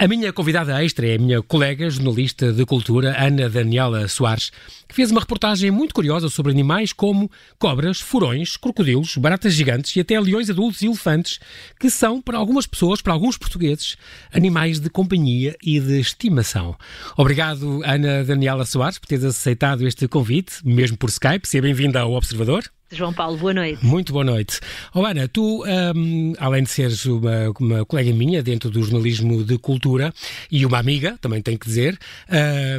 A minha convidada extra é a minha colega jornalista de cultura, Ana Daniela Soares, que fez uma reportagem muito curiosa sobre animais como cobras, furões, crocodilos, baratas gigantes e até leões adultos e elefantes, que são, para algumas pessoas, para alguns portugueses, animais de companhia e de estimação. Obrigado, Ana Daniela Soares, por teres aceitado este convite, mesmo por Skype. Seja bem-vinda ao Observador. João Paulo, boa noite. Muito boa noite. Oh, Ana, tu, um, além de seres uma, uma, colega minha dentro do jornalismo de cultura e uma amiga, também tenho que dizer,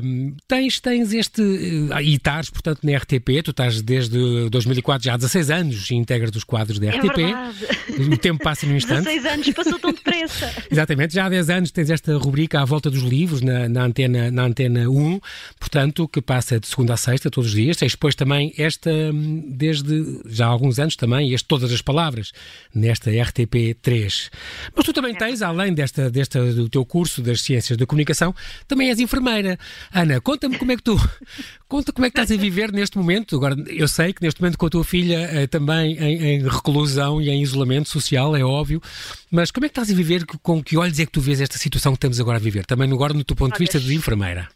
um, tens, tens este. Uh, e estás, portanto, na RTP, tu estás desde 2004, já há 16 anos, e integras os quadros da RTP. É o tempo passa num instante. 16 anos passou tão depressa. Exatamente, já há 10 anos tens esta rubrica à volta dos livros na, na, antena, na antena 1, portanto, que passa de segunda a sexta, todos os dias. Tens depois também esta, hum, já há alguns anos também, este Todas as Palavras, nesta RTP3. Mas tu também tens, além desta, desta, do teu curso das Ciências da Comunicação, também és enfermeira. Ana, conta-me como é que tu, conta como é que estás a viver neste momento. Agora, eu sei que neste momento com a tua filha eh, também em, em reclusão e em isolamento social, é óbvio, mas como é que estás a viver, com que olhos é que tu vês esta situação que estamos agora a viver? Também agora no teu ponto de vista de enfermeira.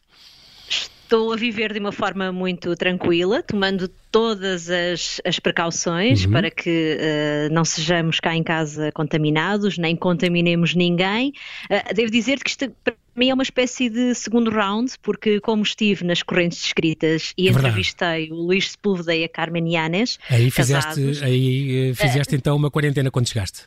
Estou a viver de uma forma muito tranquila, tomando todas as, as precauções uhum. para que uh, não sejamos cá em casa contaminados, nem contaminemos ninguém. Uh, devo dizer que isto para mim é uma espécie de segundo round, porque como estive nas correntes escritas e é entrevistei o Luís Sepúlveda e a Carmen Yanes, aí fizeste, casados, aí, uh, fizeste então uma quarentena quando chegaste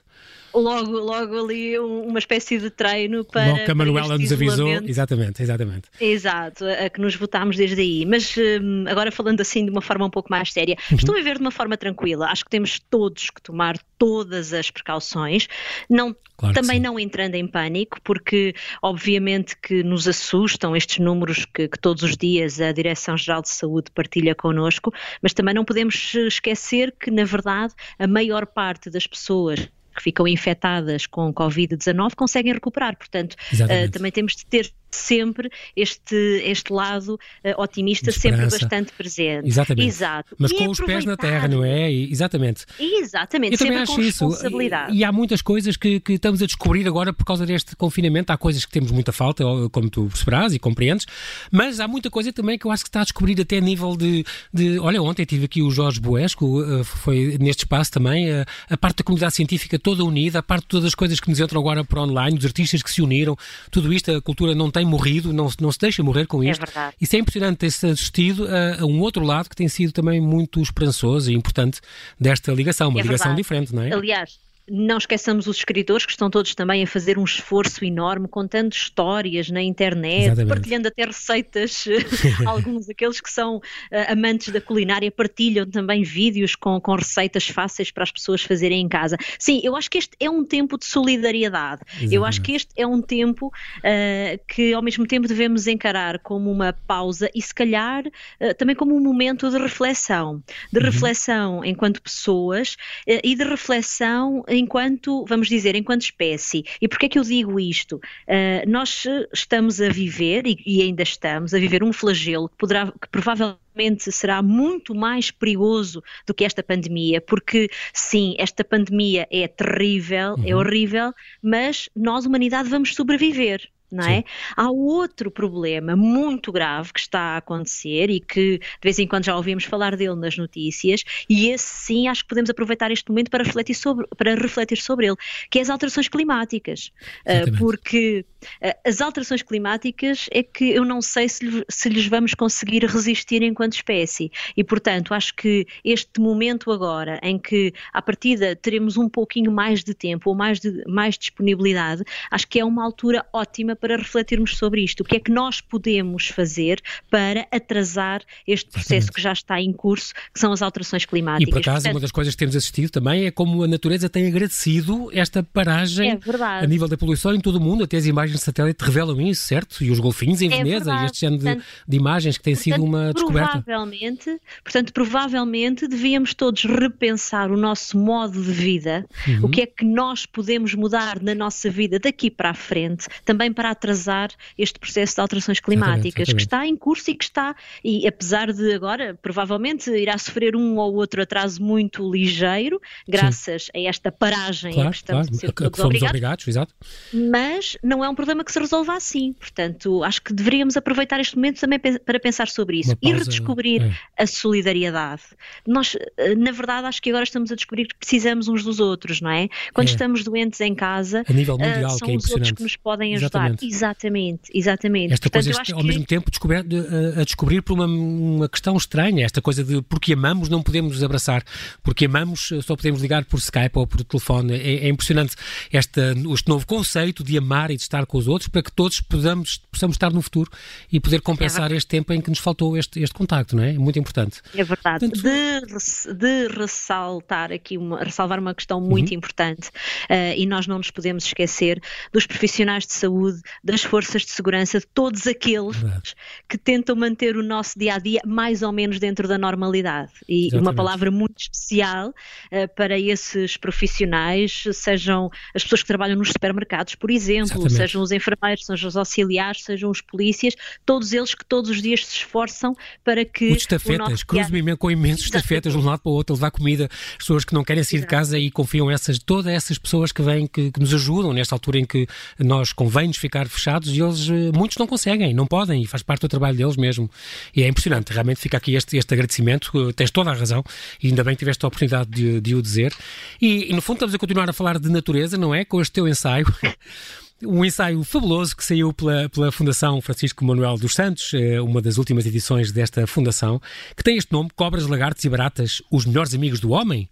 logo, logo ali uma espécie de treino para. Logo que a Manuela nos avisou, exatamente, exatamente. Exato, a que nos votámos desde aí. Mas hum, agora falando assim de uma forma um pouco mais séria, uhum. estou a ver de uma forma tranquila. Acho que temos todos que tomar todas as precauções, não, claro também não entrando em pânico, porque obviamente que nos assustam estes números que, que todos os dias a Direção-Geral de Saúde partilha connosco, mas também não podemos esquecer que, na verdade, a maior parte das pessoas que ficam infectadas com Covid-19 conseguem recuperar. Portanto, uh, também temos de ter sempre este, este lado uh, otimista sempre bastante presente. Exatamente. Exato. Mas e com os pés na terra, não é? Exatamente. Exatamente. Eu também acho isso. E, e, há muitas coisas que, que, estamos a descobrir agora por causa deste confinamento. Há coisas que temos muita falta, como tu perceberás e compreendes, mas há muita coisa também que eu acho que está a descobrir até a nível de. de olha, ontem tive aqui o Jorge Boesco, uh, foi neste espaço também, uh, a parte da comunidade científica toda unida, a parte de todas as coisas que nos entram agora para online, os artistas que se uniram, tudo isto, a cultura não tem morrido, não, não se deixa morrer com é isto. É verdade. Isso é impressionante ter-se assistido a, a, um outro lado que tem sido também muito esperançoso e importante desta ligação, uma é ligação verdade. diferente, não é? Aliás, não esqueçamos os escritores que estão todos também a fazer um esforço enorme, contando histórias na internet, Exatamente. partilhando até receitas. Alguns daqueles que são uh, amantes da culinária partilham também vídeos com, com receitas fáceis para as pessoas fazerem em casa. Sim, eu acho que este é um tempo de solidariedade. Exatamente. Eu acho que este é um tempo uh, que ao mesmo tempo devemos encarar como uma pausa e se calhar uh, também como um momento de reflexão. De uhum. reflexão enquanto pessoas e de reflexão enquanto, vamos dizer, enquanto espécie. E porquê é que eu digo isto? Uh, nós estamos a viver, e, e, ainda estamos, a viver um flagelo que, poderá, que provavelmente será muito mais perigoso do que esta pandemia, porque sim, esta pandemia é terrível, é uhum. é horrível, mas nós, humanidade, vamos sobreviver não é? Há outro problema muito grave que está a acontecer e que de vez em quando já ouvimos falar dele nas notícias, e esse sim acho que podemos aproveitar este momento para refletir sobre, para refletir sobre ele, que é as alterações climáticas. Uh, porque uh, as alterações climáticas é que eu não sei se, se lhes vamos conseguir resistir enquanto espécie. E, portanto, acho que este momento agora, em que à partida teremos um pouquinho mais de tempo ou mais, de, mais disponibilidade, acho que é uma altura ótima para refletirmos sobre isto. O que é que nós podemos fazer para atrasar este processo Exatamente. que já está em curso, que são as alterações climáticas? E por acaso, Portanto, uma das coisas que temos assistido também é como a natureza tem agradecido esta paragem é a nível da poluição em todo o mundo. Até as imagens de satélite revelam isso, certo? E os golfinhos em é Veneza verdade. e este género de, de, imagens que portanto, sido uma descoberta. Provavelmente, portanto, provavelmente devíamos todos repensar o nosso modo de vida, uhum. o que é que nós podemos mudar na nossa vida daqui para a frente, também para a atrasar este processo de alterações climáticas, exatamente, exatamente. que está em curso e que está, e apesar de agora, provavelmente irá sofrer um ou outro atraso muito ligeiro, graças Sim. a esta paragem claro, a que estamos claro, a a que fomos obrigados, exato. mas não é um problema que se resolva assim. Portanto, acho que deveríamos aproveitar este momento também para pensar sobre isso e redescobrir é. a solidariedade. Nós, eh, na verdade, acho que agora estamos a descobrir que precisamos uns dos outros, não é? Quando é. estamos doentes em casa, a nível eh, mundial, são que é os outros que nos podem ajudar. Exatamente, exatamente. exatamente. Esta Portanto, coisa, este, ao que... mesmo tempo, descobrir, a descobrir por uma, uma questão estranha, esta coisa de porque amamos não podemos nos abraçar, porque amamos só podemos ligar por Skype ou por telefone. É, é impressionante esta, este novo conceito de amar e de estar com os outros para que todos podamos, possamos estar no futuro e poder compensar é este tempo em que nos faltou este, este contacto, não é? É muito importante. É verdade. Portanto, de, de, ressaltar aqui, uma, ressalvar uma questão muito uhum. importante uh, e nós não nos podemos esquecer dos profissionais de saúde, das forças de segurança, de todos aqueles verdade. que tentam manter o nosso dia a dia mais ou menos dentro da normalidade. E Exatamente. uma palavra muito especial uh, para esses profissionais, sejam as pessoas que trabalham nos supermercados, por exemplo, Exatamente. sejam os enfermeiros, sejam os auxiliares, sejam os polícias, todos eles que todos os dias se esforçam para que. Os estafetas, cruzo-me com imensos estafetas de um lado para o outro, levar comida, as pessoas que não querem sair Exato. de casa e confiam essas, todas essas pessoas que vêm, que, que nos ajudam nesta altura em que nós convém-nos ficar fechados e eles, eh, muitos não conseguem, não podem, e faz parte do trabalho deles mesmo. E é impressionante, realmente fica aqui este, este agradecimento, eh, tens toda a razão, e ainda bem que tiveste a oportunidade de, de o dizer. E, e no fundo estamos a continuar a falar de natureza, não é? Com este teu ensaio. um ensaio fabuloso que saiu pela, pela Fundação Francisco Manuel dos Santos, eh, uma das últimas edições desta fundação, que tem este nome, Cobras, Lagartos e Baratas, os melhores amigos do homem,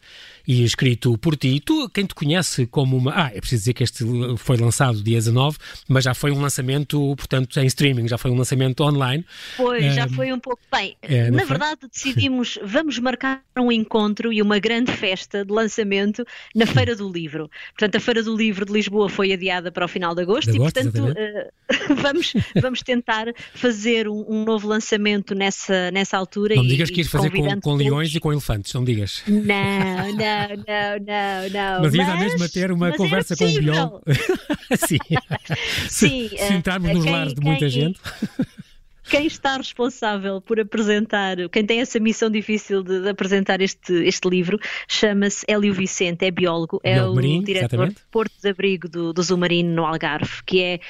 e escrito por ti. Tu, quem te conhece como uma... Ah, é preciso dizer que este foi lançado dia 19, mas já foi um lançamento, portanto, em streaming, já foi um lançamento online. Foi, é, já foi um pouco... Bem, é, na foi? verdade decidimos, vamos marcar um encontro e uma grande festa de lançamento na Feira do Livro. Portanto, a Feira do Livro de Lisboa foi adiada para o final de agosto, de agosto e, portanto, uh, vamos, vamos tentar fazer um, um, novo lançamento nessa, nessa altura. Não e, digas que ias fazer com, com leões e com elefantes, não digas. Não, não, não, não, não. Mas ias à mesma ter uma conversa com o Biol. Sim. Sim. Se, entrarmos uh, nos quem, lares de muita quem, gente quem está responsável por apresentar, quem tem essa missão difícil de, de apresentar este, este livro, chama-se Hélio Vicente, é biólogo, é o Marinho, diretor exatamente. de Porto de Abrigo do, do Zumarino no Algarve, que é,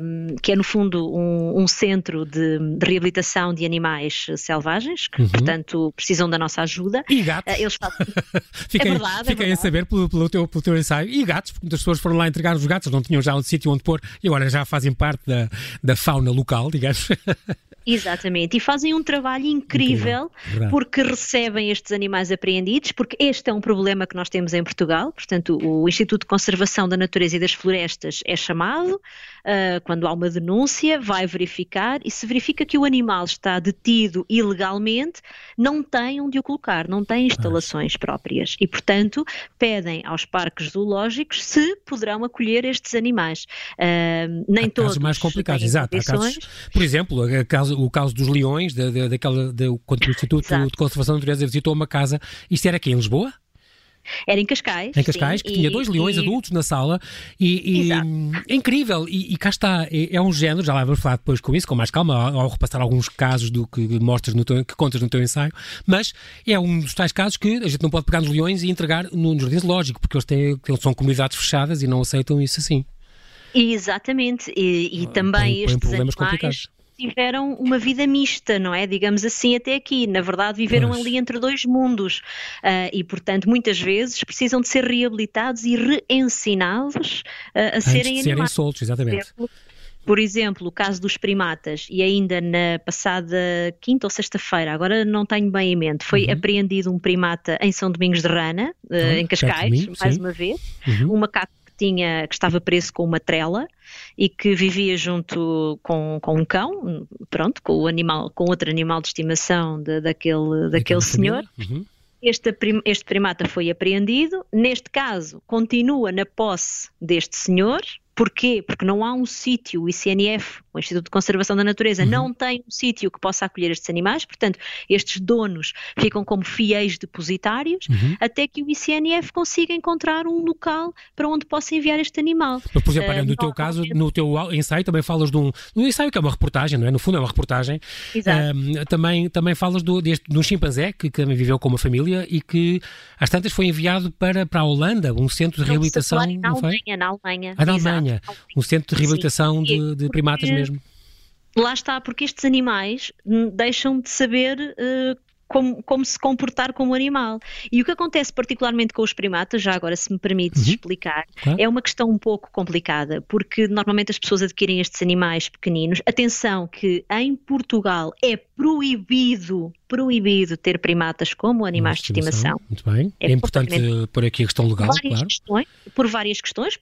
um, que é no fundo um, um centro de, de, reabilitação de animais selvagens, que uhum. portanto precisam da nossa ajuda. E gatos. Uh, eles fazem... fiquei, é verdade, fiquei é a saber pelo, pelo, teu, pelo teu ensaio. E gatos, porque muitas pessoas foram lá entregar os gatos, não tinham já um sítio onde pôr e agora já fazem parte da, da fauna local, digamos. Exatamente, e fazem um trabalho incrível, incrível. porque recebem estes animais apreendidos, porque este é um problema que nós temos em Portugal, portanto o Instituto de Conservação da Natureza e das Florestas é chamado, uh, quando há uma denúncia, vai verificar e se verifica que o animal está detido ilegalmente, não tem onde o colocar, não tem instalações próprias e, portanto, pedem aos parques zoológicos se poderão acolher estes animais. Uh, nem há todos. Casos mais complicados, exato. Casos, por exemplo, caso, o caso dos leões, da, da, daquela, da, quando o Instituto exato. de Conservação da Natureza visitou uma casa, isto era aqui em Lisboa? Era em Cascais. Em Cascais, sim, que e, tinha dois leões e... adultos na sala e, e é incrível. E, cá está, é, é, um género, já lá vamos falar depois com isso, com mais calma, ao, ao repassar alguns casos do que mostras no teu, que contas no teu ensaio, mas é um dos tais casos que a gente não pode pegar nos leões e entregar no, no jardim lógico, porque eles, têm, eles são comunidades fechadas e não aceitam isso assim. Exatamente, e, e também estes problemas animais, complicados tiveram uma vida mista, não é? Digamos assim, até aqui. Na verdade, viveram pois. ali entre dois mundos uh, e, portanto, muitas vezes precisam de ser reabilitados e reensinados uh, a Antes serem de serem soltos, exatamente. Por exemplo, o caso dos primatas, e ainda na passada quinta ou sexta-feira, agora não tenho bem em mente, foi uhum. apreendido um primata em São Domingos de Rana, uh, em Cascais, mim, mais sim. uma vez, uhum. um macaco tinha, que estava preso com uma trela e que vivia junto com, com um cão, pronto, com o animal, com outro animal de estimação de, daquele, daquele senhor. Uhum. Este, este primata foi apreendido, neste caso continua na posse deste senhor, Porquê? Porque não há um sítio, o ICNF, o Instituto de Conservação da Natureza, uhum. não tem um sítio que possa acolher estes animais, portanto, estes donos ficam como fiéis depositários, uhum. até que o ICNF consiga encontrar um local para onde possa enviar este animal. Mas, por exemplo, uh, no teu caso, no teu ensaio também falas de um, um ensaio que é uma reportagem, não é? No fundo é uma reportagem. Exato. Uh, também, também falas do, deste, de um chimpanzé que, que também viveu com uma família e que às tantas foi enviado para, para a Holanda, um centro de reabilitação, não foi? Na Alemanha, ah, na Alemanha. Um centro de reabilitação de, de, primatas mesmo. Lá está, porque estes animais deixam de saber uh, como, como, se comportar como animal. E o que acontece particularmente com os primatas, já agora se me permites uhum. explicar, claro. é uma questão um pouco complicada, porque normalmente as pessoas adquirem estes animais pequeninos. Atenção que em Portugal é proibido, proibido ter primatas como animais de estimação. Muito bem. É, é importante por aqui a questão legal, claro. Questões, por várias questões,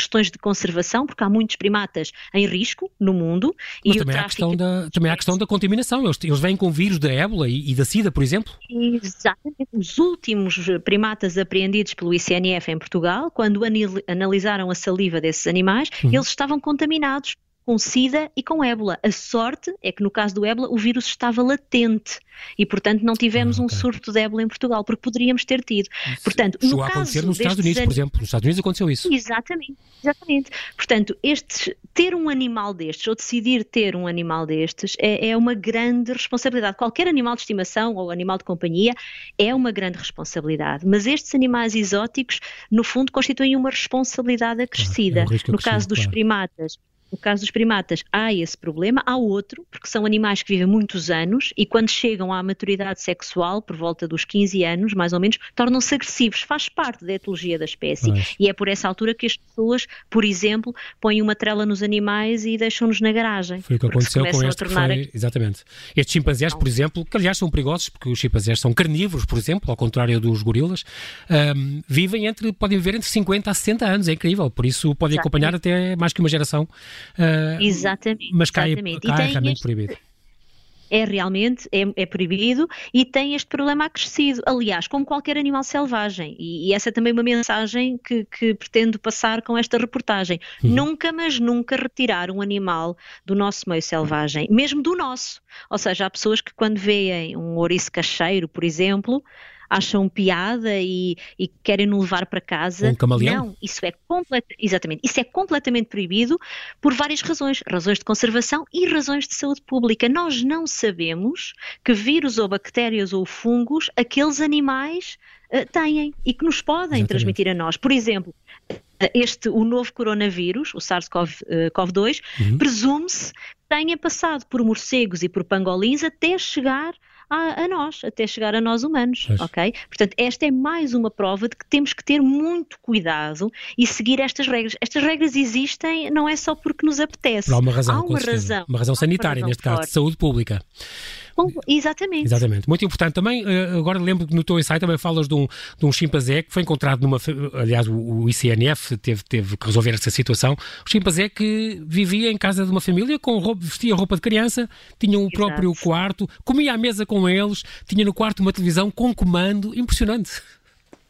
questões de conservação, porque há muitos primatas em risco no mundo. Mas e também, há a questão da, também há a questão da contaminação. Eles, eles vêm com vírus da ébola e, e, da sida, por exemplo? Exatamente. Os últimos primatas apreendidos pelo ICNF em Portugal, quando analisaram a saliva desses animais, uhum. eles estavam contaminados com SIDA e com ébola. A sorte é que no caso do ébola o vírus estava latente e, portanto, não tivemos ah, okay. um surto de ébola em Portugal, porque poderíamos ter tido. Portanto, Chegou no a acontecer nos Estados Unidos, por exemplo. Nos Estados Unidos aconteceu isso. Exatamente, exatamente. Portanto, estes, ter um animal destes, ou decidir ter um animal destes, é, é uma grande responsabilidade. Qualquer animal de estimação ou animal de companhia é uma grande responsabilidade. Mas estes animais exóticos, no fundo, constituem uma responsabilidade acrescida. Claro, é um no caso dos claro. primatas, no caso dos primatas, há esse problema, há outro, porque são animais que vivem muitos anos e quando chegam à maturidade sexual, por volta dos 15 anos, mais ou menos, tornam-se agressivos, faz parte da etologia da espécie. Mas... E é por essa altura que as pessoas, por exemplo, põem uma trela nos animais e deixam-nos na garagem. Foi o que aconteceu com este foi, exatamente. Estes chimpanzés, por exemplo, que aliás são perigosos, porque os chimpanzés são carnívoros, por exemplo, ao contrário dos gorilas, um, vivem entre, podem viver entre 50 a 60 anos, é incrível, por isso podem Exatamente. acompanhar até mais que uma geração Uh, exatamente. Mas cá, exatamente. É, cá é realmente este... proibido é realmente é, é, proibido e tem este problema acrescido. Aliás, como qualquer animal selvagem, e, e essa é também uma mensagem que, que pretendo passar com esta reportagem. Uhum. Nunca, mas nunca retirar um animal do nosso meio selvagem, mesmo do nosso. Ou seja, há pessoas que quando veem um ouriço cacheiro, por exemplo, acham piada e, e querem nos levar para casa. Um camaleão? Não, isso é complet, exatamente, isso é completamente proibido por várias razões, razões de conservação e razões de saúde pública. Nós não sabemos que vírus ou bactérias ou fungos aqueles animais uh, têm e que nos podem exatamente. transmitir a nós. Por exemplo, este, o novo coronavírus, o SARS-CoV-2, uhum. presume-se que tenha passado por morcegos e por pangolins até chegar a, a nós, até chegar a nós humanos, pois. ok? Portanto, esta é mais uma prova de que temos que ter muito cuidado e seguir estas regras. Estas regras existem não é só porque nos apetece. Por uma razão, Há uma razão. Uma razão sanitária, uma razão neste caso, de saúde pública. Exatamente. Exatamente. Muito importante também, eh, agora lembro que no teu ensaio também falas de um, de um chimpanzé que foi encontrado numa. Aliás, o ICNF teve, teve que resolver essa situação. O chimpanzé que vivia em casa de uma família, com roupa, vestia roupa de criança, tinha o um próprio quarto, comia à mesa com eles, tinha no quarto uma televisão com comando. Impressionante.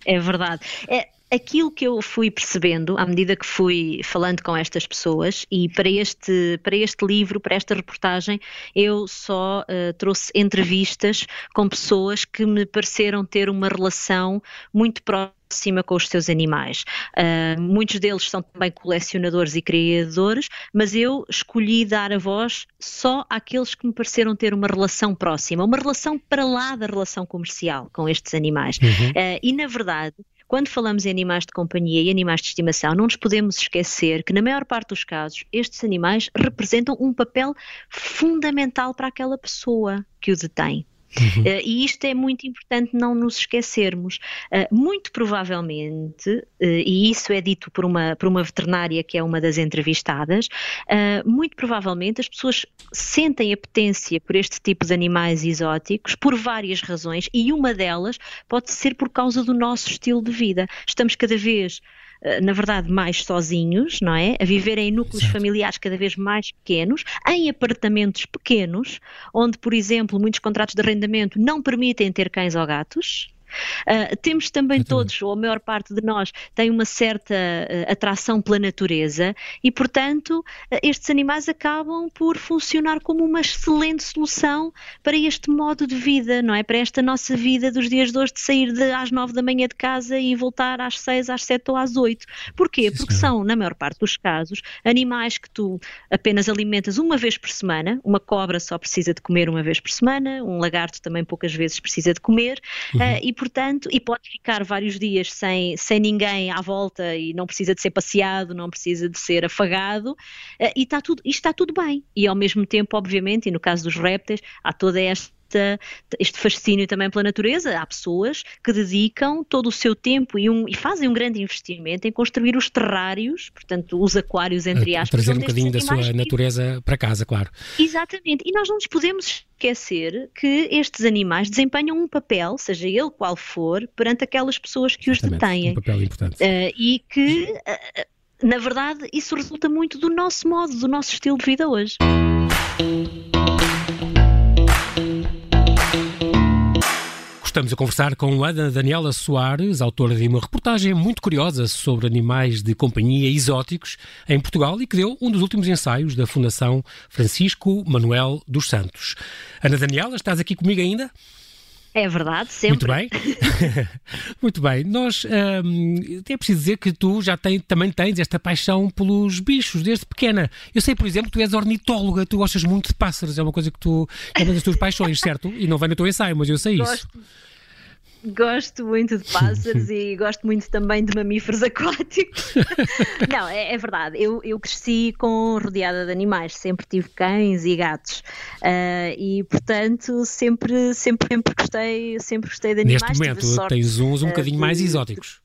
É verdade. É, aquilo que eu fui percebendo à medida que fui falando com estas pessoas e para este, para este livro, para esta reportagem, eu só uh, trouxe entrevistas com pessoas que me pareceram ter uma relação muito próxima com os seus animais. Uh, muitos deles são também colecionadores e criadores, mas eu escolhi dar a voz só àqueles que me pareceram ter uma relação próxima, uma relação para lá da relação comercial com estes animais. Uhum. Uh, e na verdade, quando falamos em animais de companhia e animais de estimação, não nos podemos esquecer que, na maior parte dos casos, estes animais representam um papel fundamental para aquela pessoa que o detém. Uhum. Uh, e isto é muito importante não nos esquecermos. Uh, muito provavelmente, uh, e isso é dito por uma, por uma veterinária que é uma das entrevistadas, muito provavelmente as pessoas sentem apetência por este tipo de animais exóticos por várias razões e uma delas pode ser por causa do nosso estilo de vida. Estamos cada vez na verdade, mais sozinhos, não é? A viver em núcleos Exato. familiares cada vez mais pequenos, em apartamentos pequenos, onde, por exemplo, muitos contratos de arrendamento não permitem ter cães ou gatos. Uh, temos também todos, ou a maior parte de nós, tem uma certa uh, atração pela natureza e, portanto, uh, estes animais acabam por funcionar como uma excelente solução para este modo de vida, não é? Para esta nossa vida dos dias de hoje de sair de, às nove da manhã de casa e voltar às seis, às sete ou às oito. Porquê? Porque são, na maior parte dos casos, animais que tu apenas alimentas uma vez por semana, uma cobra só precisa de comer uma vez por semana, um lagarto também poucas vezes precisa de comer, uhum. e portanto, e pode ficar vários dias sem, sem ninguém à volta e não precisa de ser passeado, não precisa de ser afagado, e está tudo, está tudo bem. E ao mesmo tempo, obviamente, e no caso dos répteis, há toda esta este fascínio também pela natureza. Há pessoas que dedicam todo o seu tempo e, um, e fazem um grande investimento em construir os terrários, portanto, os aquários, entre aspas. Trazer um bocadinho da sua natureza para casa, claro. Exatamente. E nós não nos podemos esquecer que estes animais desempenham um papel, seja ele qual for, perante aquelas pessoas que Exatamente. os detêm. Um papel importante. Uh, e que. Uh, na verdade, isso resulta muito do nosso modo, do nosso estilo de vida hoje. Estamos a conversar com a Daniela Soares, autora de uma reportagem muito curiosa sobre animais de companhia exóticos em Portugal e que deu um dos últimos ensaios da Fundação Francisco Manuel dos Santos. Ana Daniela, estás aqui comigo ainda? É verdade, sempre. Muito bem. Muito bem. Nós, hum, é preciso dizer que tu já tem, também tens esta paixão pelos bichos desde pequena. Eu sei, por exemplo, que tu és ornitóloga, tu gostas muito de pássaros, é uma coisa que tu, é uma das tuas paixões, certo? E não vem no teu ensaio, mas eu sei Gosto. isso. Gosto muito de pássaros e gosto muito também de mamíferos aquáticos. Não, é, é verdade. Eu, eu, cresci com rodeada de animais, sempre tive cães e gatos uh, e, portanto, sempre, sempre, sempre gostei, sempre gostei de animais. Neste momento tens uns um uh, bocadinho mais exóticos.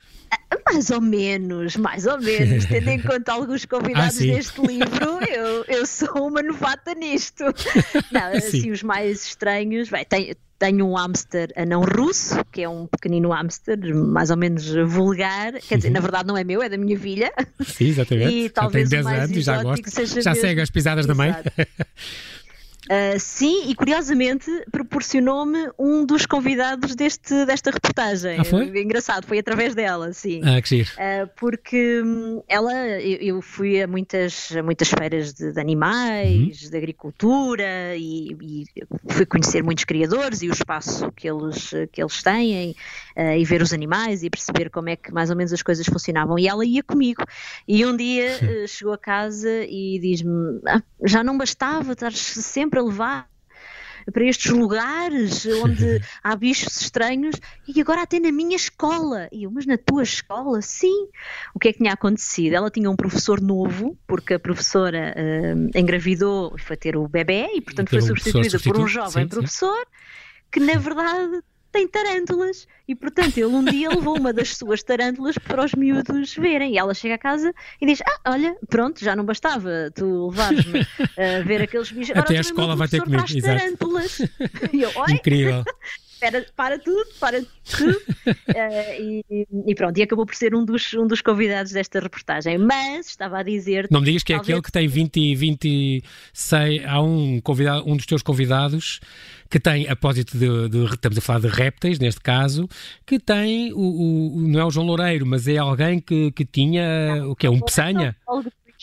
Mais ou menos, mais ou menos, tendo em conta alguns convidados ah, deste livro, eu, eu sou uma novata nisto. Não, assim, os mais estranhos, bem, tem, tenho um hamster anão russo, que é um pequenino hamster, mais ou menos vulgar. Quer dizer, na verdade não é meu, é da minha filha. Sim, exatamente. E talvez já tem 10 anos e já gosta. Já segue as pisadas da mãe. Uh, sim, e curiosamente proporcionou-me um dos convidados deste, desta reportagem. Ah, foi? Engraçado, foi através dela, sim. Ah, que giro. Uh, porque hum, ela, eu, eu, fui a muitas, muitas feiras de, de animais, uhum. de agricultura e, e, fui conhecer muitos criadores e o espaço que eles, que eles têm uh, e ver os animais e perceber como é que mais ou menos as coisas funcionavam. E ela ia comigo. E um dia chegou a casa e diz-me: ah, já não bastava estar sempre para levar para estes lugares onde há bichos estranhos e agora até na minha escola. E eu, mas na tua escola? Sim. O que é que tinha acontecido? Ela tinha um professor novo, porque a professora uh, engravidou e foi ter o bebê e, portanto, foi substituída por um jovem sim, professor sim. que, na verdade, tem tarântulas. E portanto, ele um dia levou uma das suas tarântulas para os miúdos verem. E ela chega a casa e diz: Ah, olha, pronto, já não bastava tu levares-me a ver aqueles bichos. Até a escola vai ter comigo. tarântulas. E eu, Incrível. Para, para tudo, para tudo. uh, e, e, pronto, e acabou por ser um dos, um dos convidados desta reportagem. Mas estava a dizer. Não me digas que é aquele que tem 20, 26. Há um, convidado, um dos teus convidados que tem, apósito de, de, estamos a falar de répteis, neste caso, que tem, o, o, não é o João Loureiro, mas é alguém que, que tinha, não, o que é, um peçanha?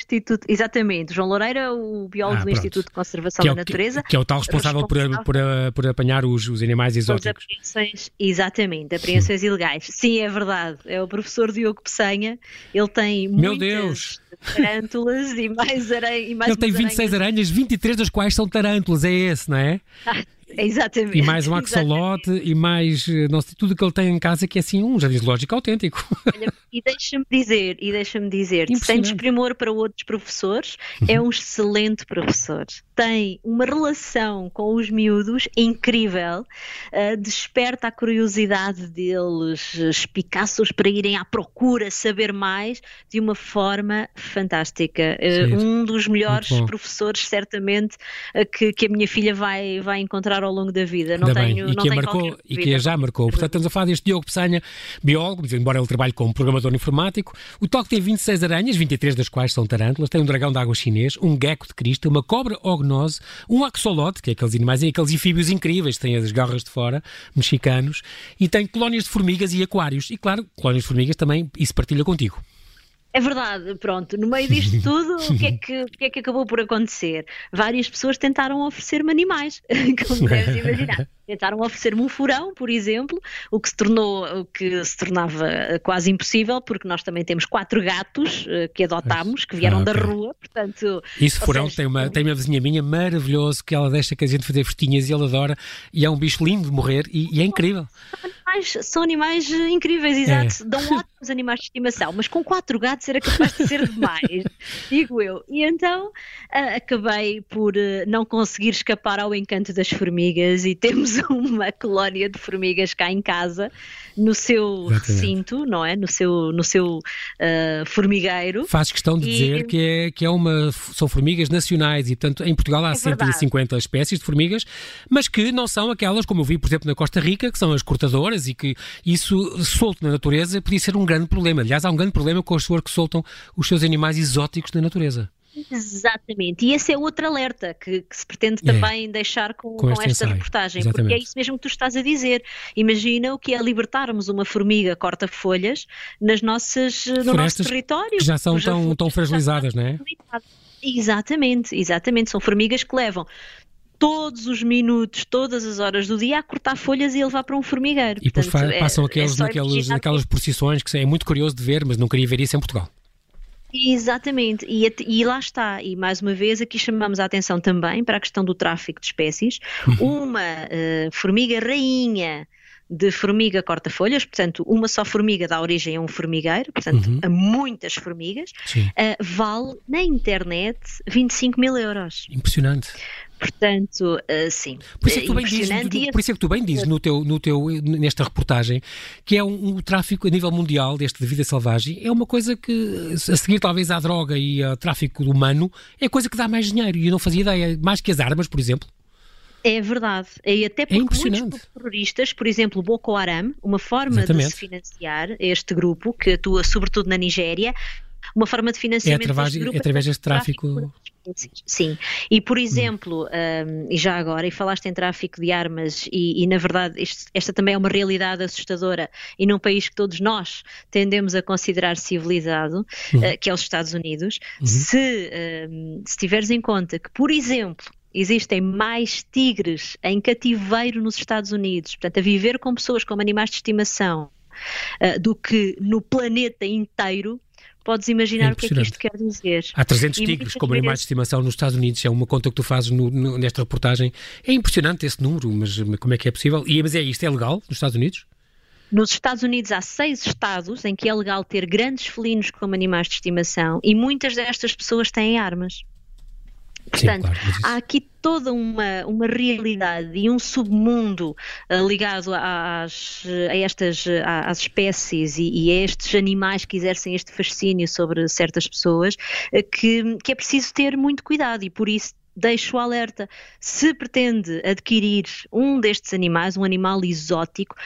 Instituto, exatamente, João Loureiro é o biólogo ah, do Instituto de Conservação é da Natureza. Que, é o tal responsável, responsável por, por, por, apanhar os, os animais exóticos. Apreensões, exatamente, apreensões ilegais. Sim, é verdade. É o professor Diogo Peçanha. Ele tem Meu Deus! tarântulas e mais aranhas. Ele tem 26 aranhas. aranhas, 23 das quais são tarântulas, é esse, não é? Exatamente. E mais um axolote e mais eh, não sei, tudo que ele tem em casa que é assim um jardim zoológico autêntico. Olha, e deixa-me dizer, e deixa-me dizer, sem desprimor para outros professores, é um excelente professor. Tem uma relação com os miúdos incrível, uh, desperta a curiosidade deles, espicaços para irem à procura, saber mais, de uma forma fantástica. Uh, um dos melhores professores, certamente, uh, que, que a minha filha vai, vai encontrar ao longo da vida. Não tenho, e que não marcou e que já marcou. Portanto, estamos a falar deste Diogo Pessanha, biólogo, embora ele trabalhe como programador informático. O toque tem 26 aranhas, 23 das quais são tarântulas, tem um dragão de água chinês, um gecko de crista, uma cobra zoonose, um axolote, que é aqueles animais, aqueles anfíbios incríveis, têm as garras de fora, mexicanos, e tem colónias de formigas e aquários. E claro, colónias de formigas também, isso partilha contigo. É verdade, pronto, no meio disto tudo, o que, é que, que é que acabou por acontecer? Várias pessoas tentaram oferecer-me animais, como deves imaginar. Tentaram oferecer-me um furão, por exemplo, o que se tornou, o que se tornava quase impossível, porque nós também temos quatro gatos uh, que adotámos, que vieram ah, okay. da rua, portanto... Isso, furão, seja, tem, uma, tem uma vizinha minha maravilhoso, que ela deixa que a gente fazer festinhas e ela adora, e é um bicho lindo de morrer, e, e é incrível animais, são animais incríveis, exato. É. Dão ótimos animais de estimação, mas com quatro gatos era capaz de ser demais, digo eu. E então uh, acabei por uh, não conseguir escapar ao encanto das formigas e temos uma colónia de formigas cá em casa, no seu Exatamente. recinto, não é? No seu, no seu uh, formigueiro. Faz questão de e... dizer que, é, que é uma, são formigas nacionais e, portanto, em Portugal há é 150 espécies de formigas, mas que não são aquelas, como eu vi, por exemplo, na Costa Rica, que são as cortadoras e que isso solto na natureza podia ser um grande problema. Aliás, há um grande problema com as pessoas que soltam os seus animais exóticos na natureza. Exatamente, e esse é outro alerta que, que se pretende é. também deixar com, com, com esta reportagem, Exatamente. porque é isso mesmo que tu estás a dizer. Imagina o que é libertarmos uma formiga corta-folhas nas nossas, no nosso território. Que já são tão, tão fragilizadas, não é? Exatamente, exatamente. São formigas que levam todos os minutos, todas as horas do dia a cortar folhas e a levar para um formigueiro. E depois Portanto, passam é, aqueles, é naqueles, naquelas procissões que é muito curioso de ver, mas não queria ver isso em Portugal. Exatamente, e, e, lá está, e mais uma vez aqui chamamos a atenção também para a questão do tráfico de espécies. Uhum. Uma uh, formiga rainha de formiga corta-folhas, portanto, uma só formiga dá origem a um formigueiro, portanto, uhum. a muitas formigas, uh, vale na internet 25 mil euros. Impressionante. Portanto, uh, sim. Por isso é que tu bem dizes, por isso é que tu bem dizes no teu, no teu, nesta reportagem que é um, um tráfico a nível mundial deste de vida selvagem, é uma coisa que, a seguir talvez à droga e ao tráfico humano, é coisa que dá mais dinheiro. E eu não fazia ideia, mais que as armas, por exemplo. É verdade. E até é porque é muitos terroristas, por exemplo, Boko Haram, uma forma Exatamente. de se financiar este grupo, que atua sobretudo na Nigéria, uma forma de financiamento é através, deste grupo, é através deste tráfico. tráfico Sim, e por exemplo, um, e já agora, e falaste em tráfico de armas, e, e na verdade esta também é uma realidade assustadora, e num país que todos nós tendemos a considerar civilizado, uh, que é os Estados Unidos, uhum. se, um, se tiveres em conta que, por exemplo, existem mais tigres em cativeiro nos Estados Unidos, portanto, a viver com pessoas como animais de estimação, uh, do que no planeta inteiro, podes imaginar é o que é que isto quer dizer. Há 300 e tigres como animais de estimação nos Estados Unidos, é uma conta que tu fazes no, no, nesta reportagem. É impressionante esse número, mas como é que é possível? E, mas é isto, é legal nos Estados Unidos? Nos Estados Unidos há seis estados em que é legal ter grandes felinos como animais de estimação e muitas destas pessoas têm armas. Portanto, Sim, claro, há aqui toda uma, uma realidade e um submundo uh, ligado às, a estas às espécies e, e, a estes animais que exercem este fascínio sobre certas pessoas uh, que, que é preciso ter muito cuidado e por isso deixo o alerta. Se pretende adquirir um destes animais, um animal exótico,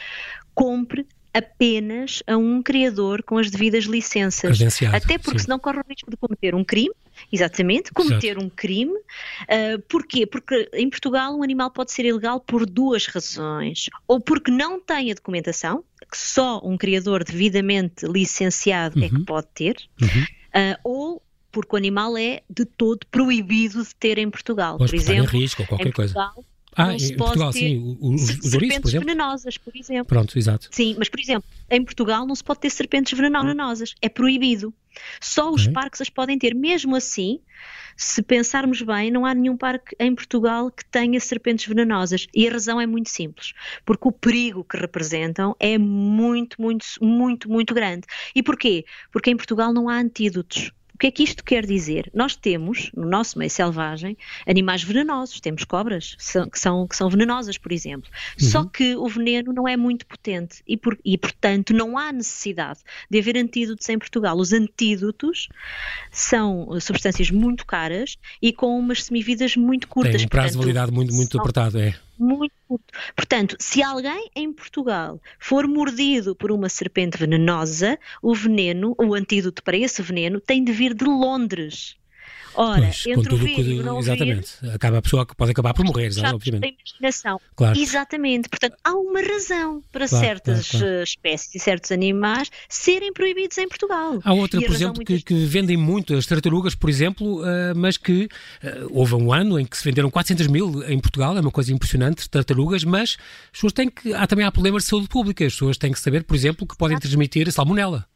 compre apenas a um criador com as devidas licenças. Até porque sim. senão corre o risco de cometer um crime, exatamente, cometer Exato. um crime. Uh, porquê? Porque em Portugal um animal pode ser ilegal por duas razões. Ou porque não tem a documentação, que só um criador devidamente licenciado uhum. é que uhum. pode ter, uhum. uh, ou porque o animal é de todo proibido de ter em Portugal. Pode por exemplo, em risco qualquer Portugal, coisa ah, em Portugal, sim, os, os ouriços, por exemplo? venenosas, por exemplo. Pronto, exato. Sim, mas, por exemplo, em Portugal não se pode ter serpentes venenosas, é proibido. Só os parques as podem ter. Mesmo assim, se pensarmos bem, não há nenhum parque em Portugal que tenha serpentes venenosas. E a razão é muito simples. Porque o perigo que representam é muito, muito, muito, muito grande. E porquê? Porque em Portugal não há antídotos. O que é que isto quer dizer? Nós temos, no nosso meio selvagem, animais venenosos, temos cobras que são, que são venenosas, por exemplo. Uhum. Só que o veneno não é muito potente e, por, e, portanto, não há necessidade de haver antídotos em Portugal. Os antídotos são substâncias muito caras e com umas semividas muito curtas. Tem um prazo portanto, de validade muito, muito são, apertado, é muito curto. Portanto, se alguém em Portugal for mordido por uma serpente venenosa, o veneno, o antídoto para esse veneno, tem de vir de Londres. Ora, pois, entre o vir e o não Exatamente. Acaba a pessoa que pode acabar por morrer, já, obviamente. imaginação. Claro. Exatamente. Portanto, há uma razão para claro, certas claro, claro. espécies e certos animais serem proibidos em Portugal. Há outra, por exemplo, que, que, vendem muito, as tartarugas, por exemplo, uh, mas que uh, houve um ano em que se venderam 400 mil em Portugal, é uma coisa impressionante, tartarugas, mas as pessoas têm que. Há também há problemas de saúde pública. As pessoas têm que saber, por exemplo, que podem transmitir salmonela.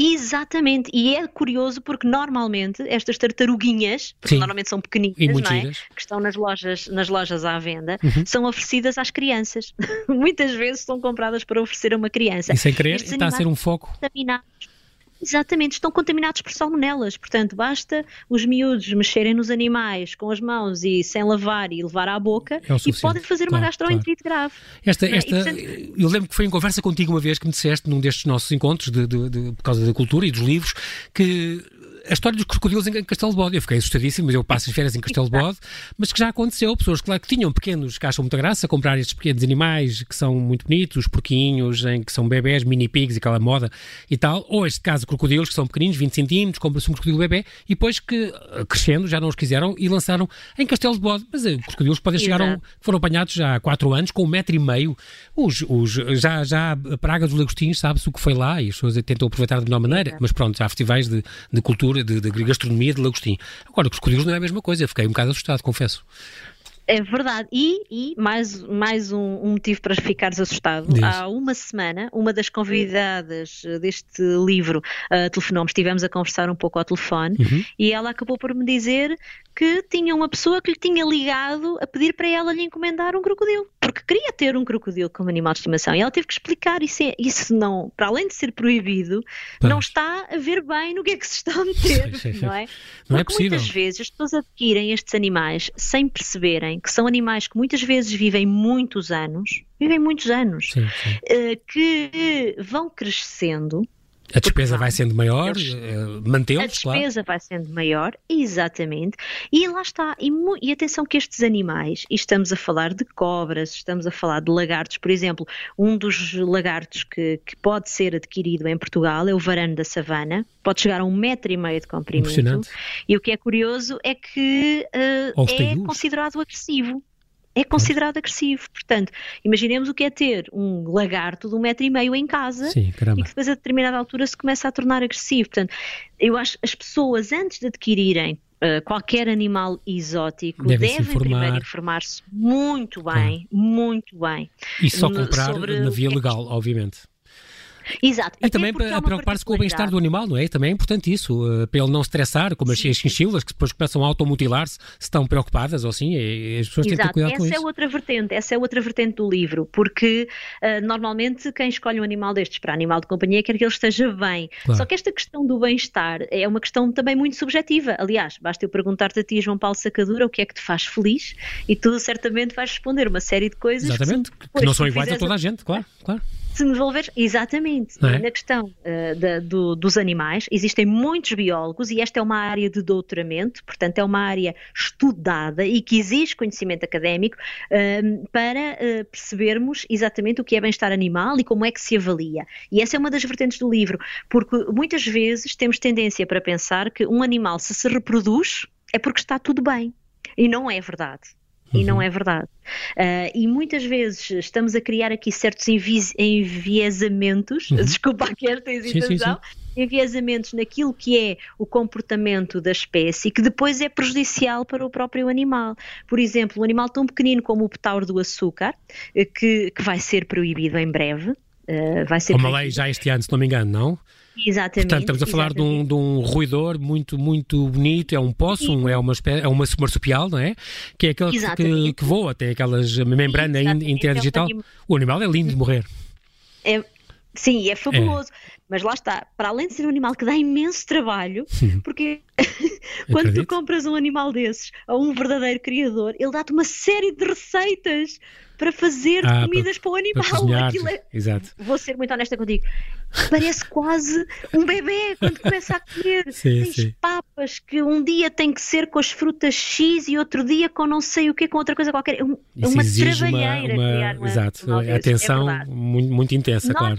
Exatamente, e é curioso porque normalmente estas tartaruguinhas, porque Sim. normalmente são pequeninas, não é? que estão nas lojas, nas lojas à venda, uhum. são oferecidas às crianças. Muitas vezes são compradas para oferecer a uma criança. E sem querer, está a ser um foco. Contaminados Exatamente, estão contaminados por salmonelas, portanto basta os miúdos mexerem nos animais com as mãos e sem lavar e levar à boca é e podem fazer claro, uma gastroenterite claro. grave. Esta, é? esta, portanto... Eu lembro que foi em conversa contigo uma vez que me disseste num destes nossos encontros de, de, de, por causa da cultura e dos livros que a história dos crocodilos em Castelo de Bode. Eu fiquei assustadíssimo, mas eu passo as férias em Castelo de Bode, mas que já aconteceu. Pessoas claro, que tinham pequenos, que acham muita graça, comprar estes pequenos animais que são muito bonitos, os porquinhos, em que são bebés, mini pigs, aquela moda e tal. Ou este caso, crocodilos, que são pequeninos, 20 centímetros, compra-se um crocodilo bebê e depois que, eh, crescendo, já não os quiseram e lançaram em Castelo de Bode. Mas uh, crocodilos podem chegar, foram apanhados já há 4 anos, com um metro e meio. Os, os, já, já a praga dos lagostinhos, sabe-se o que foi lá e as pessoas tentam aproveitar de melhor maneira. Mas pronto, já há festivais de, de cultura, de, de gastronomia de Lagostim. Agora, crocodilos não é a mesma coisa, eu fiquei um bocado assustado, confesso. É verdade. E, e mais, mais um, um, motivo para ficares assustado. Diz. Há uma semana, uma das convidadas deste livro, uh, telefonou-me, estivemos a conversar um pouco ao telefone uhum. e ela acabou por me dizer que tinha uma pessoa que lhe tinha ligado a pedir para ela lhe encomendar um crocodilo, porque queria ter um crocodilo como animal de estimação. E ela teve que explicar isso, é, isso não, para além de ser proibido, não está a ver bem no que é que se está a meter, não é? Não é porque é muitas vezes as pessoas adquirem estes animais sem perceberem que são animais que muitas vezes vivem muitos anos, vivem muitos anos, sim, sim. Uh, que vão crescendo a despesa vai sendo maior, eh, mantê-los, A despesa claro. vai sendo maior, exatamente. E lá está. E, e, atenção que estes animais, e estamos a falar de cobras, estamos a falar de lagartos, por exemplo, um dos lagartos que, que pode ser adquirido em Portugal é o varano da savana, pode chegar a um metro e meio de comprimento. E o que é curioso é que uh, é considerado agressivo é considerado agressivo. Portanto, imaginemos o que é ter um lagarto de um metro e meio em casa Sim, e que depois a determinada altura se começa a tornar agressivo. Portanto, eu acho que as pessoas antes de adquirirem Uh, qualquer animal exótico devem, devem primeiro informar-se muito bem, claro. muito bem. E só comprar na via é legal, obviamente. Exato. E, e também para preocupar-se com o bem-estar do animal, não é? Também é importante isso, uh, para ele não estressar, como as chinchilas, que depois começam a automutilar-se, se estão preocupadas ou assim, as pessoas Exato. têm que ter cuidado essa com é isso. Essa é outra vertente, essa é outra vertente do livro, porque uh, normalmente quem escolhe um animal destes para animal de companhia quer que ele esteja bem. Claro. Só que esta questão do bem-estar é uma questão também muito subjetiva. Aliás, basta eu perguntar-te a ti, João Paulo Sacadura, o que é que te faz feliz e tu certamente vais responder uma série de coisas Exatamente, que, que não são iguais a toda a gente, claro, claro se me devolveres, exatamente, é? na questão uh, da, do, dos animais, existem muitos biólogos e esta é uma área de doutoramento, portanto é uma área estudada e que exige conhecimento académico uh, para uh, percebermos exatamente o que é bem-estar animal e como é que se avalia. E essa é uma das vertentes do livro, porque muitas vezes temos tendência para pensar que um animal se se reproduz é porque está tudo bem. E não é verdade. E não uhum. é verdade. Uh, e muitas vezes estamos a criar aqui certos envi enviesamentos, uhum. desculpa aqui esta hesitação, sim, sim, sim. enviesamentos naquilo que é o comportamento da espécie, que depois é prejudicial para o próprio animal. Por exemplo, um animal tão pequenino como o petauro do açúcar, eh, que, que vai ser proibido em breve. Uh, vai ser Uma lei já este ano, se não me engano, não? Exatamente. Portanto, estamos a falar de um, de um, ruidor muito, muito bonito, é um possum, é uma, é uma marsupial, não é? Que é aquele que, que, voa, tem aquelas membrana interdigital. É um o animal é lindo de morrer. É, sim, é fabuloso. É. Mas lá está, para além de ser um animal que dá imenso trabalho, porque quando tu compras um animal desses a um verdadeiro criador, ele dá-te uma série de receitas para fazer ah, comidas para, para o animal. Para cozinhar, é... Exato. Vou ser muito honesta contigo. Parece quase um bebê quando começa a comer. Sim, Tens sim. papas que um dia tem que ser com as frutas X e outro dia com não sei o que, com outra coisa qualquer. É, uma trabalheira uma, uma, uma, Exato, uma atenção é muito, muito intensa, claro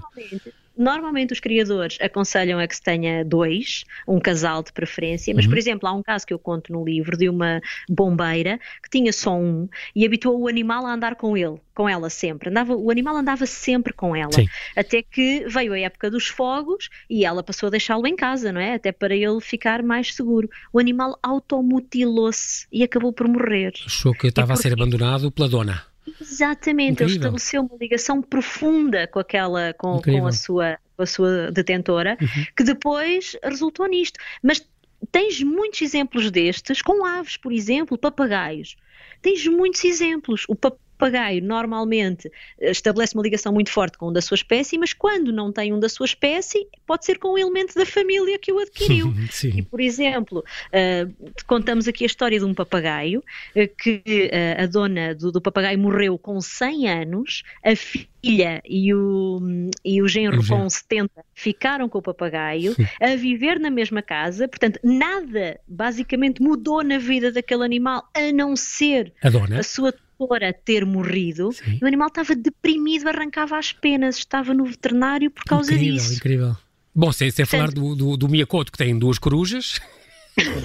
normalmente os criadores aconselham a que se tenha dois, um casal de preferência, mas, uhum. por exemplo, há um caso que eu conto no livro de uma bombeira que tinha só um e habituou o animal a andar com ele, com ela sempre. Andava, o animal andava sempre com ela. Sim. Até que veio a época dos fogos e ela passou a deixá-lo em casa, não é? Até para ele ficar mais seguro. O animal automutilou-se e acabou por morrer. Achou que estava a ser abandonado pela dona. Exatamente, Incrível. ele estabeleceu uma ligação profunda com aquela, com, com a sua com a sua detentora, uhum. que depois resultou nisto. Mas tens muitos exemplos destes, com aves, por exemplo, papagaios. Tens muitos exemplos. O papagaio papagaio normalmente eh, estabelece uma ligação muito forte com um da sua espécie, mas quando não tem um da sua espécie, pode ser com um elemento da família que o adquiriu. Sim. E, por exemplo, uh, contamos aqui a história de um papagaio, uh, que uh, a dona do, do, papagaio morreu com 100 anos, a filha e o, e o genro com 70 ficaram com o papagaio, Sim. a viver na mesma casa, portanto, nada basicamente mudou na vida daquele animal, a não ser a, a sua fora ter morrido, Sim. o animal estava deprimido, arrancava as penas, estava no veterinário por causa incrível, disso. Incrível, Bom, sem, sem falar do, do, do Miyakoto, que tem duas corujas.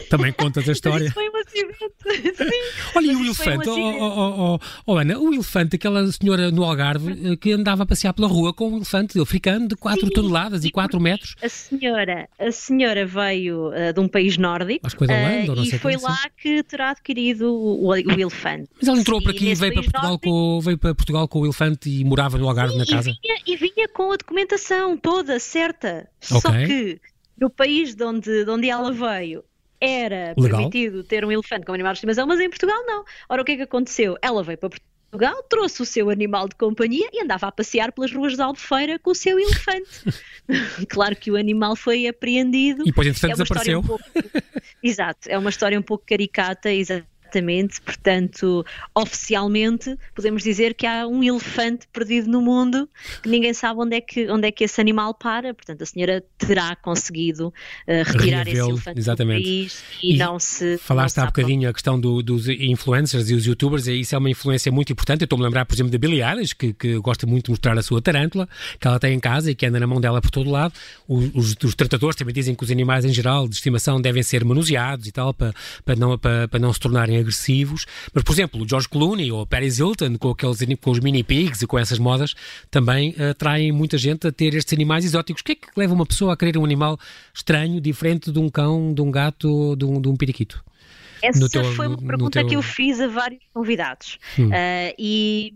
Também contas a história. Isso foi um acidente. Sim. Olha, e o elefante, um oh, oh, oh, Ana, o elefante, aquela senhora no Algarve eh, que andava a passear pela rua com um elefante africano de 4 toneladas e 4 metros. A senhora, a senhora veio uh, de um país nórdico Acho que foi da Holanda, uh, não sei e foi lá que terá adquirido o, o, elefante. Mas ela entrou para aqui e veio para, Portugal com, veio para Portugal com o elefante e morava no Algarve Sim, na casa. E vinha, e vinha com a documentação toda certa. Okay. Só que no país de onde, de onde ela veio era Legal. permitido ter um elefante como animal de estimação, mas em Portugal não. Ora, o que é que aconteceu? Ela veio para Portugal, trouxe o seu animal de companhia e andava a passear pelas ruas de Albufeira com o seu elefante. claro que o animal foi apreendido. E depois, entretanto, é desapareceu. Um pouco... Exato, é uma história um pouco caricata, exatamente Exatamente, portanto, oficialmente podemos dizer que há um elefante perdido no mundo que ninguém sabe onde é que, onde é que esse animal para, portanto a senhora terá conseguido uh, retirar esse elefante exatamente. do país e, e não se... Falaste não há bocadinho a questão do, dos influencers e os youtubers, e isso é uma influência muito importante, eu estou-me a lembrar, por exemplo, da Billie Eilish, que, que gosta muito de mostrar a sua tarântula, que ela tem em casa e que anda na mão dela por todo lado, os, os, tratadores também dizem que os animais em geral de estimação devem ser manuseados e tal, para, para, não, para, para não se tornarem agressivos, mas, por exemplo, o George Clooney ou Paris Hilton, com, aqueles, com os mini pigs e com essas modas, também atraem muita gente a ter estes animais exóticos. O que é que leva uma pessoa a querer um animal estranho, diferente de um cão, de um gato, de um, de um periquito? Essa teu, foi uma pergunta teu... que eu fiz a vários convidados hum. uh, e,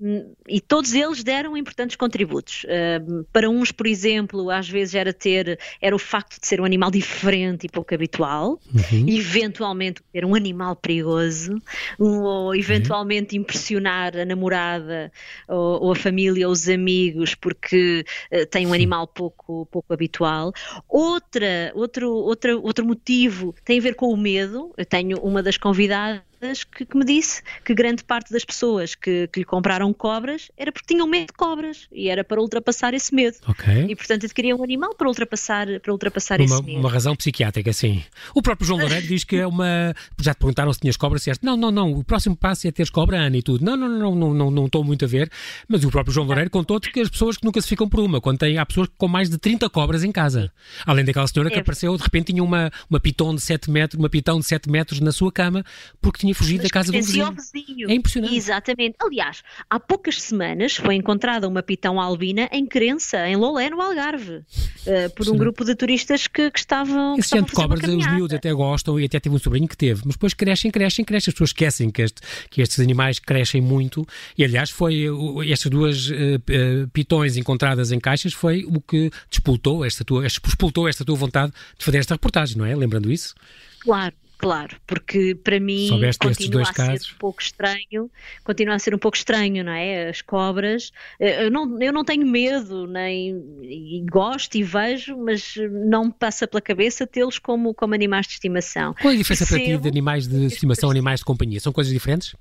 e, todos eles deram importantes contributos. Uh, para uns, por exemplo, às vezes era ter era o facto de ser um animal diferente e pouco habitual, uhum. eventualmente ter um animal perigoso, ou eventualmente uhum. impressionar a namorada ou, ou, a família ou os amigos porque uh, tem um animal pouco, pouco habitual. Outra, outro, outra, outro motivo tem a ver com o medo. Eu tenho uma das convidadas que, que, me disse que grande parte das pessoas que, que, lhe compraram cobras era porque tinham medo de cobras e era para ultrapassar esse medo. Okay. E portanto adquiriam um animal para ultrapassar, para ultrapassar uma, esse medo. Uma razão psiquiátrica, sim. O próprio João Loureiro diz que é uma. Já te perguntaram se tinhas cobras, e não, não, não, o próximo passo é teres cobra, Ana, e tudo. Não, não, não, não, não, não estou muito a ver. Mas o próprio João Loureiro contou-te que as pessoas que nunca se ficam por uma, quando tem, há pessoas com mais de 30 cobras em casa. Além daquela senhora que é. apareceu, de repente tinha uma, uma pitão de 7 metros, uma pitão de 7 metros na sua cama porque tinha fugido da casa do vizinho. vizinho. É impressionante. Exatamente. Aliás, há poucas semanas foi encontrada uma pitão albina em Crença, em Lolé, no Algarve, uh, por um grupo de turistas que, que estavam. Esse centro de cobras, os miúdos até gostam e até tive um sobrinho que teve, mas depois crescem, crescem, crescem. As pessoas esquecem que, este, que estes animais crescem muito e, aliás, foi estas duas uh, uh, pitões encontradas em caixas foi o que despoltou esta tua, expultou esta tua vontade de fazer esta reportagem, não é? Lembrando isso? Claro, Claro, porque para mim Soubeste continua a ser casos? um pouco estranho, continua a ser um pouco estranho, não é? As cobras, eh, eu não, eu não tenho medo, nem e gosto e vejo, mas não me passa pela cabeça tê-los como, como animais de estimação. Qual é a diferença Percebo, para ti de animais de estimação e animais de companhia? São coisas diferentes?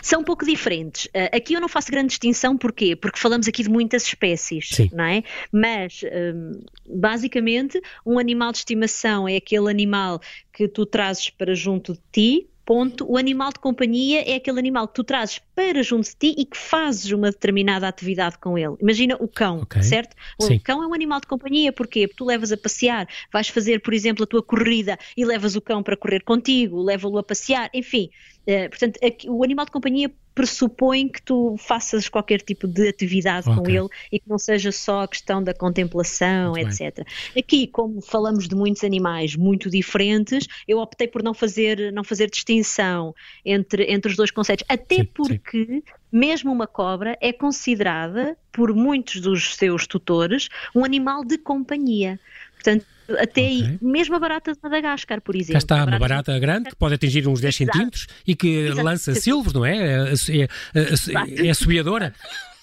São um pouco diferentes. Uh, aqui eu não faço grande distinção, porquê? Porque falamos aqui de muitas espécies, Sim. não é? Mas, um, basicamente, um animal de estimação é aquele animal que tu trazes para junto de ti, ponto, o animal de companhia é aquele animal que tu trazes para junto de ti e que fazes uma determinada atividade com ele. Imagina o cão, okay. certo? O Sim. cão é um animal de companhia, porquê? Porque tu levas a passear, vais fazer, por exemplo, a tua corrida e levas o cão para correr contigo, leva-lo a passear, enfim. Uh, portanto, aqui, o animal de companhia pressupõe que tu faças qualquer tipo de atividade okay. com ele e que não seja só a questão da contemplação, muito etc. Bem. Aqui, como falamos de muitos animais muito diferentes, eu optei por não fazer, não fazer distinção entre, entre os dois conceitos, até sim, porque sim. mesmo uma cobra é considerada por muitos dos seus tutores um animal de companhia. Portanto, até okay. aí, mesmo a barata de Madagascar, por exemplo. Cá está, barata uma barata grande que pode atingir uns 10 Exato. centímetros e que Exato. lança silvos, não é? É, é, é, é assobiadora.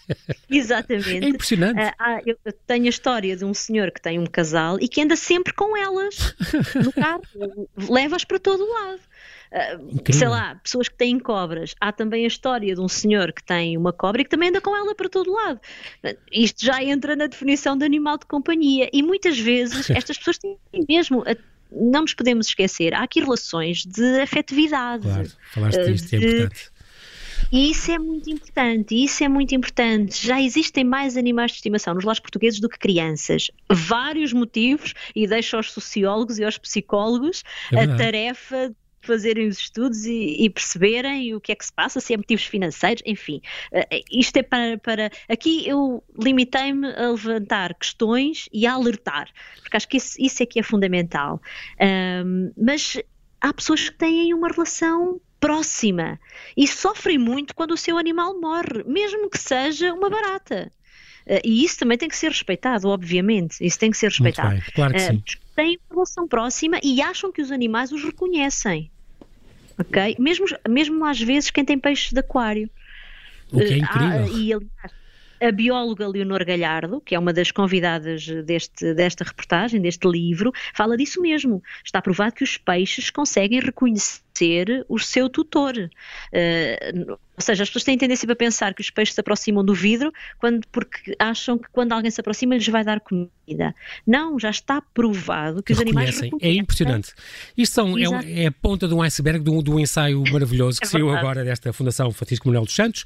Exatamente. É impressionante. Ah, ah, eu tenho a história de um senhor que tem um casal e que anda sempre com elas no carro, leva-as para todo o lado. Uh, sei lá, pessoas que têm cobras. Há também a história de um senhor que tem uma cobra e que também anda com ela para todo lado. Isto já entra na definição de animal de companhia. E muitas vezes estas pessoas têm mesmo. A, não nos podemos esquecer, há aqui relações de afetividade. Claro, falaste disto, é de, é importante. E isso é muito importante, isso é muito importante. Já existem mais animais de estimação nos lares portugueses do que crianças. Vários motivos, e deixo aos sociólogos e aos psicólogos é a tarefa fazerem os estudos e, e, perceberem o que é que se passa, se é motivos financeiros, enfim. Uh, isto é para, para. Aqui eu limitei-me a levantar questões e a alertar, porque acho que isso, isso é que é fundamental. Um, mas há pessoas que têm uma relação próxima e sofrem muito quando o seu animal morre, mesmo que seja uma barata. Uh, e isso também tem que ser respeitado, obviamente. Isso tem que ser respeitado. Bem, claro que uh, sim. Têm relação próxima e acham que os animais os reconhecem. Ok? Mesmo, mesmo às vezes quem tem peixes de aquário. O que é incrível. Uh, e aliás, a bióloga Leonor Galhardo, que é uma das convidadas deste, desta reportagem, deste livro, fala disso mesmo. Está provado que os peixes conseguem reconhecer o seu tutor. Uh, ou seja, as pessoas têm tendência para pensar que os peixes se aproximam do vidro quando, porque acham que quando alguém se aproxima lhes vai dar comida. Não, já está provado que os animais. É impressionante. Isto são, é, é, a ponta de um iceberg de um, de um ensaio maravilhoso que é saiu agora desta Fundação Francisco Manuel dos Santos.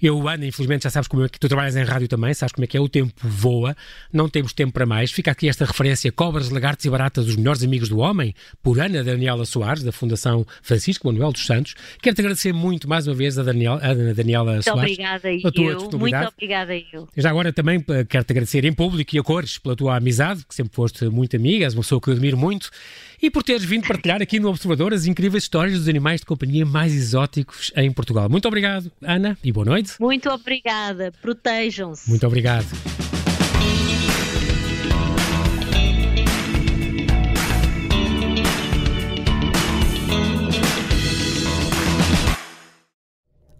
Eu, Ana, infelizmente já sabes como é que tu trabalhas em rádio também, sabes como é que é, o tempo voa, não temos tempo para mais. Fica aqui esta referência, Cobras, Lagartos e Baratas, os melhores amigos do homem, por Ana Daniela Soares, da Fundação Francisco Manuel dos Santos. Quero-te agradecer muito mais uma vez a Daniela Daniel, a Daniela muito Soares. Obrigada a tua eu, muito obrigada eu. Já agora também quero-te agradecer em público e a cores pela tua amizade, que sempre foste muito amiga, és uma pessoa que eu admiro muito, e por teres vindo partilhar aqui no Observador as incríveis histórias dos animais de companhia mais exóticos em Portugal. Muito obrigado, Ana, e boa noite. Muito obrigada. Protejam-se. Muito obrigado.